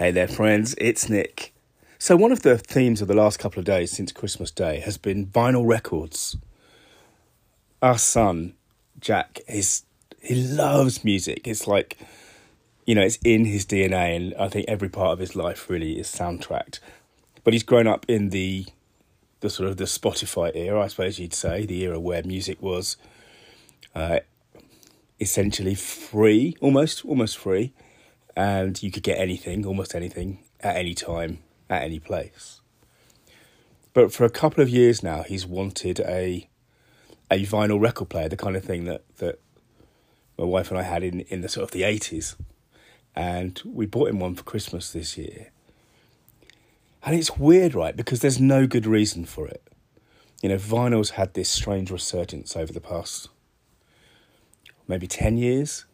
Hey there, friends, it's Nick. So, one of the themes of the last couple of days since Christmas Day has been vinyl records. Our son, Jack, is he loves music. It's like, you know, it's in his DNA, and I think every part of his life really is soundtracked. But he's grown up in the the sort of the Spotify era, I suppose you'd say, the era where music was uh, essentially free, almost almost free and you could get anything, almost anything, at any time, at any place. But for a couple of years now, he's wanted a a vinyl record player, the kind of thing that, that my wife and I had in, in the sort of the eighties. And we bought him one for Christmas this year. And it's weird, right? Because there's no good reason for it. You know, vinyl's had this strange resurgence over the past maybe 10 years.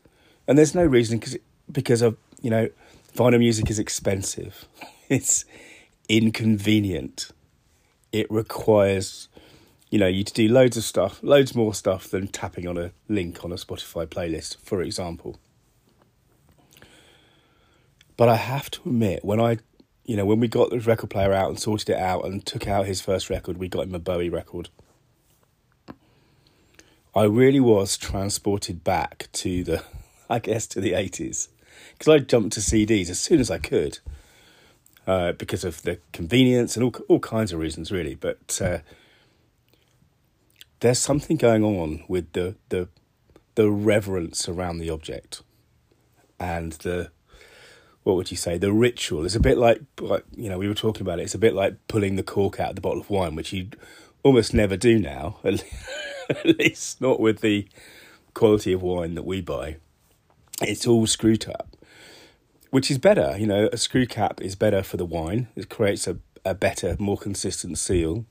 And there's no reason because because of you know, vinyl music is expensive. It's inconvenient. It requires, you know, you to do loads of stuff, loads more stuff than tapping on a link on a Spotify playlist, for example. But I have to admit, when I, you know, when we got the record player out and sorted it out and took out his first record, we got him a Bowie record. I really was transported back to the, I guess, to the 80s because I jumped to CDs as soon as I could uh, because of the convenience and all all kinds of reasons, really. But uh, there's something going on with the the the reverence around the object and the what would you say the ritual. It's a bit like like you know we were talking about it. It's a bit like pulling the cork out of the bottle of wine which you almost never do now at least not with the quality of wine that we buy it's all screw top which is better. You know, a screw cap is better for the wine. It creates a, a better, more consistent seal.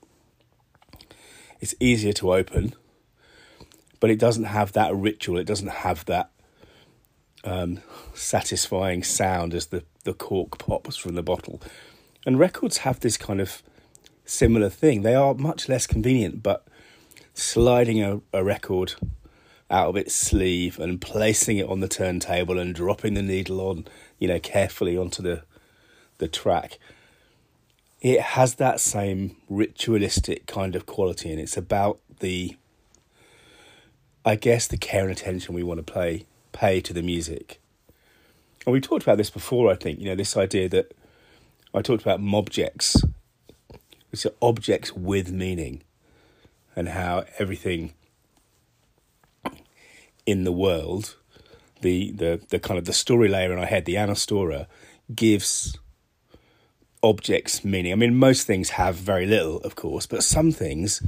It's easier to open, but it doesn't have that ritual. It doesn't have that um, satisfying sound as the, the cork pops from the bottle. And records have this kind of similar thing. They are much less convenient, but sliding a, a record out of its sleeve and placing it on the turntable and dropping the needle on, you know, carefully onto the the track. It has that same ritualistic kind of quality, and it's about the, I guess, the care and attention we want to play pay to the music. And we talked about this before. I think you know this idea that I talked about mobjects, are objects with meaning, and how everything in the world, the the the kind of the story layer in our head, the anastora, gives objects meaning. I mean, most things have very little, of course, but some things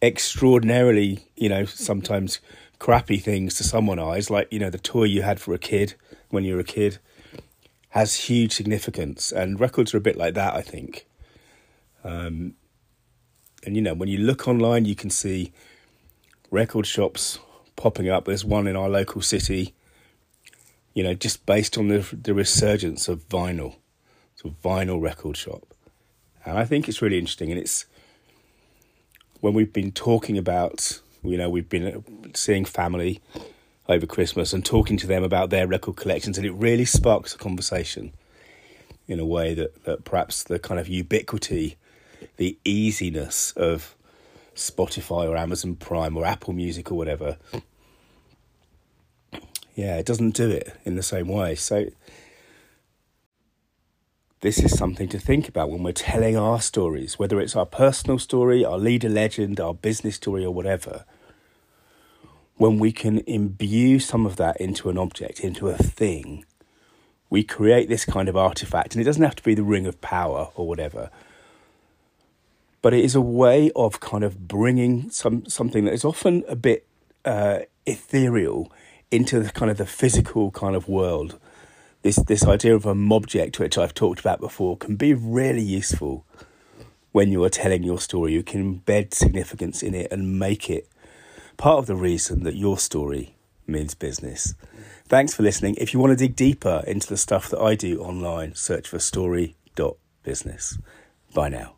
extraordinarily, you know, sometimes crappy things to someone eyes, like you know the toy you had for a kid when you were a kid, has huge significance, and records are a bit like that, I think. Um, and you know, when you look online, you can see record shops popping up. There's one in our local city, you know, just based on the the resurgence of vinyl, so vinyl record shop, and I think it's really interesting. And it's when we've been talking about, you know, we've been seeing family over Christmas and talking to them about their record collections, and it really sparks a conversation in a way that, that perhaps the kind of ubiquity, the easiness of Spotify or Amazon Prime or Apple Music or whatever yeah, it doesn't do it in the same way. So, this is something to think about when we're telling our stories, whether it's our personal story, our leader legend, our business story, or whatever. When we can imbue some of that into an object, into a thing, we create this kind of artifact. And it doesn't have to be the ring of power or whatever, but it is a way of kind of bringing some something that is often a bit uh, ethereal into the kind of the physical kind of world. This this idea of a mobject, which I've talked about before, can be really useful when you are telling your story. You can embed significance in it and make it part of the reason that your story means business. Thanks for listening. If you want to dig deeper into the stuff that I do online, search for story.business. Bye now.